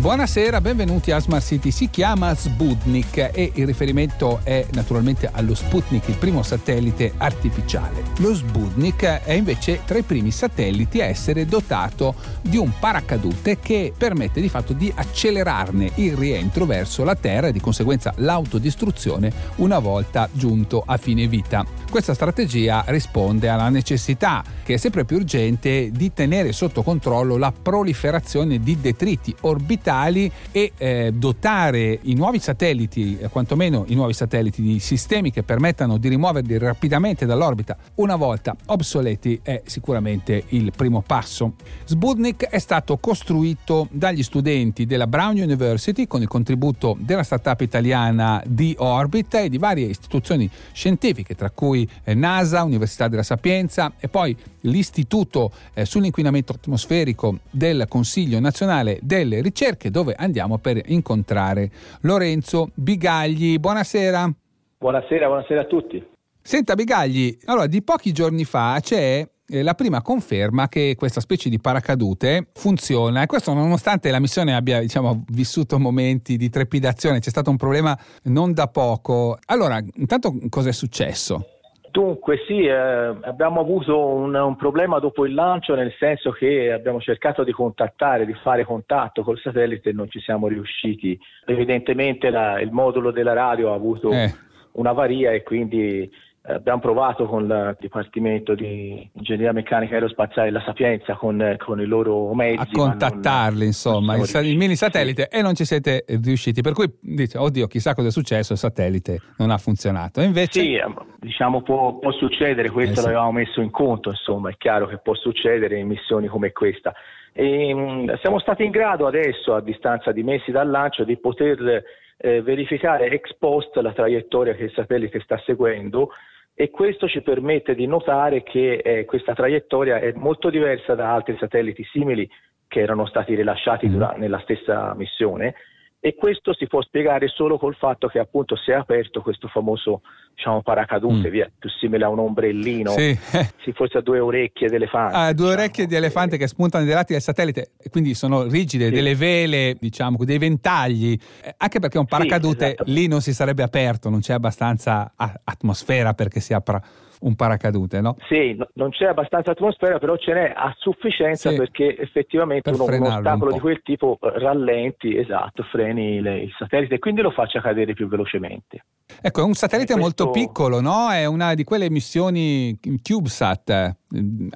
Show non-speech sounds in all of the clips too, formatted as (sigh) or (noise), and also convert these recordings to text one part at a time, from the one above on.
Buonasera, benvenuti a Smart City. Si chiama Sputnik e il riferimento è naturalmente allo Sputnik, il primo satellite artificiale. Lo Sputnik è invece tra i primi satelliti a essere dotato di un paracadute che permette di fatto di accelerarne il rientro verso la Terra e di conseguenza l'autodistruzione una volta giunto a fine vita. Questa strategia risponde alla necessità, che è sempre più urgente, di tenere sotto controllo la proliferazione di detriti orbitali e eh, dotare i nuovi satelliti, eh, quantomeno i nuovi satelliti, di sistemi che permettano di rimuoverli rapidamente dall'orbita una volta obsoleti è sicuramente il primo passo. Sputnik è stato costruito dagli studenti della Brown University con il contributo della startup italiana di Orbit e di varie istituzioni scientifiche, tra cui eh, NASA, Università della Sapienza e poi l'Istituto eh, sull'inquinamento atmosferico del Consiglio nazionale delle ricerche dove andiamo per incontrare Lorenzo Bigagli. Buonasera. Buonasera, buonasera a tutti. Senta Bigagli, allora di pochi giorni fa c'è eh, la prima conferma che questa specie di paracadute funziona e questo nonostante la missione abbia diciamo, vissuto momenti di trepidazione, c'è stato un problema non da poco. Allora, intanto cosa è successo? Dunque sì, eh, abbiamo avuto un, un, problema dopo il lancio nel senso che abbiamo cercato di contattare, di fare contatto col satellite e non ci siamo riusciti. Evidentemente la, il modulo della radio ha avuto eh. un'avaria e quindi abbiamo provato con il Dipartimento di Ingegneria Meccanica Aerospaziale della Sapienza con, con i loro mezzi. A contattarli, non, insomma, non il, il, mini satellite sì. e non ci siete riusciti. Per cui dite, oddio, chissà cosa è successo, il satellite non ha funzionato. invece... Sì, ehm, diciamo può, può succedere, questo eh sì. l'avevamo messo in conto, insomma, è chiaro che può succedere in missioni come questa. E, mh, siamo stati in grado adesso, a distanza di mesi dal lancio, di poter eh, verificare ex post la traiettoria che il satellite sta seguendo e questo ci permette di notare che eh, questa traiettoria è molto diversa da altri satelliti simili che erano stati rilasciati mm. durante, nella stessa missione e questo si può spiegare solo col fatto che appunto si è aperto questo famoso diciamo, paracadute, mm. via, più simile a un ombrellino, sì. sì forse a due orecchie d'elefante. Ah, due diciamo. orecchie di elefante che spuntano dai lati del satellite, e quindi sono rigide, sì. delle vele, diciamo, dei ventagli, eh, anche perché un paracadute sì, esatto. lì non si sarebbe aperto, non c'è abbastanza atmosfera perché si apra un paracadute, no? Sì, no, non c'è abbastanza atmosfera, però ce n'è a sufficienza sì, perché effettivamente per uno, un ostacolo un di quel tipo eh, rallenti, esatto, freni le, il satellite e quindi lo faccia cadere più velocemente. Ecco, è un satellite questo... molto piccolo, no? È una di quelle missioni CubeSat, eh,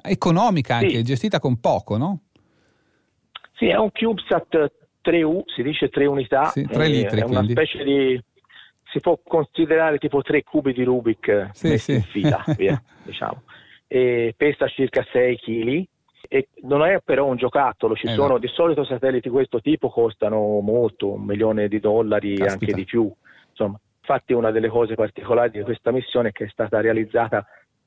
economica anche, sì. gestita con poco, no? Sì, è un CubeSat 3U, si dice 3 unità, sì, 3 litri, è una quindi. specie di si può considerare tipo tre cubi di Rubik sì, messi sì. in fila, via, (laughs) diciamo. E pesa circa 6 kg e non è però un giocattolo, ci eh sono no. di solito satelliti di questo tipo costano molto, un milione di dollari, Caspita. anche di più. Insomma, infatti una delle cose particolari di questa missione è che è stata realizzata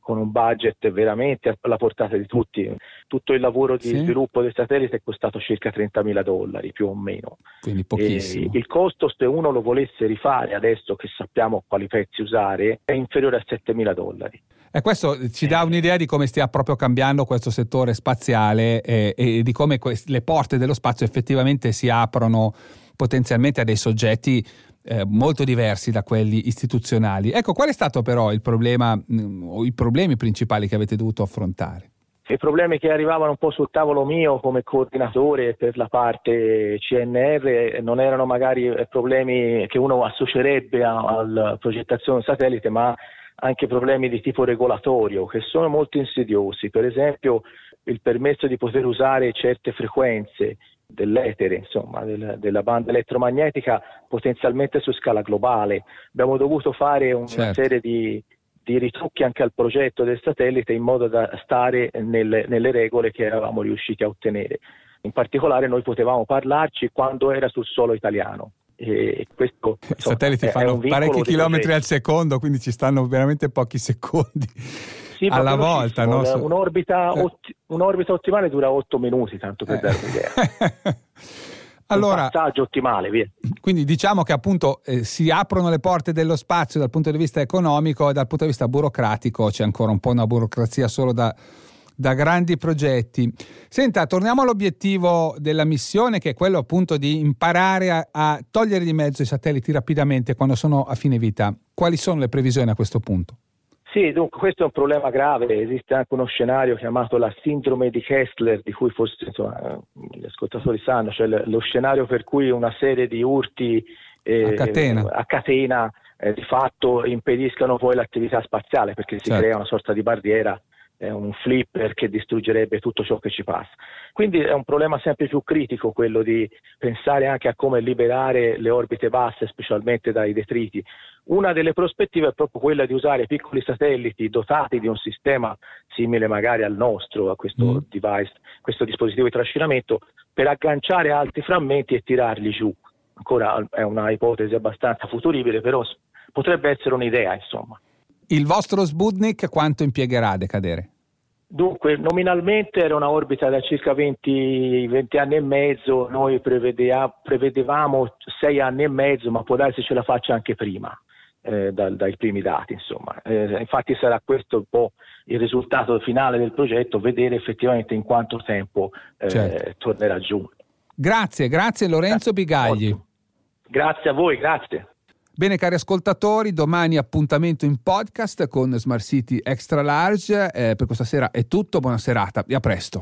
con un budget veramente alla portata di tutti. Tutto il lavoro di sì. sviluppo del satellite è costato circa 30.000 dollari più o meno. Quindi pochissimo. E il costo se uno lo volesse rifare adesso che sappiamo quali pezzi usare è inferiore a 7.000 dollari. E questo ci dà un'idea di come stia proprio cambiando questo settore spaziale e, e di come que- le porte dello spazio effettivamente si aprono potenzialmente a dei soggetti eh, molto diversi da quelli istituzionali. Ecco, qual è stato però il problema mh, mm, o i problemi principali che avete dovuto affrontare? I problemi che arrivavano un po' sul tavolo mio come coordinatore per la parte CNR non erano magari eh, problemi che uno associerebbe alla progettazione satellite, ma anche problemi di tipo regolatorio che sono molto insidiosi. Per esempio il permesso di poter usare certe frequenze dell'etere, insomma, del, della banda elettromagnetica potenzialmente su scala globale. Abbiamo dovuto fare una certo. serie di, di, ritocchi anche al progetto del satellite in modo da stare nelle, nelle regole che eravamo riusciti a ottenere. In particolare noi potevamo parlarci quando era sul suolo italiano. E questo, I satelliti fanno parecchi chilometri al secondo, quindi ci stanno veramente pochi secondi sì, alla volta. No? Un'orbita, eh. otti- un'orbita, ottimale dura 8 minuti, tanto per eh. dare un'idea. (laughs) allora, un passaggio ottimale. Via. Quindi diciamo che appunto eh, si aprono le porte dello spazio dal punto di vista economico e dal punto di vista burocratico c'è ancora un po' una burocrazia solo da, da grandi progetti. Senta, torniamo all'obiettivo della missione che è quello appunto di imparare a, a togliere di mezzo i satelliti rapidamente quando sono a fine vita. Quali sono le previsioni a questo punto? Sì, dunque questo è un problema grave, esiste anche uno scenario chiamato la sindrome di Kessler, di cui forse insomma, gli ascoltatori sanno, cioè lo scenario per cui una serie di urti eh, a catena, a catena eh, di fatto impediscano poi l'attività spaziale perché si certo. crea una sorta di barriera è un flipper che distruggerebbe tutto ciò che ci passa. Quindi è un problema sempre più critico quello di pensare anche a come liberare le orbite basse, specialmente dai detriti. Una delle prospettive è proprio quella di usare piccoli satelliti dotati di un sistema simile magari al nostro, a questo mm. device, questo dispositivo di trascinamento, per agganciare altri frammenti e tirarli giù. Ancora è una ipotesi abbastanza futuribile, però potrebbe essere un'idea, insomma. Il vostro Sputnik quanto impiegherà a decadere? Dunque, nominalmente era una orbita da circa 20, 20 anni e mezzo, noi prevedevamo 6 anni e mezzo, ma può darsi ce la faccia anche prima. Eh, dai, dai primi dati, insomma. Eh, infatti sarà questo un po' il risultato finale del progetto, vedere effettivamente in quanto tempo eh, certo. tornerà giù. Grazie, grazie Lorenzo Bigagli. Grazie a voi, grazie. Bene cari ascoltatori, domani appuntamento in podcast con Smart City Extra Large. Eh, per questa sera è tutto, buona serata e a presto.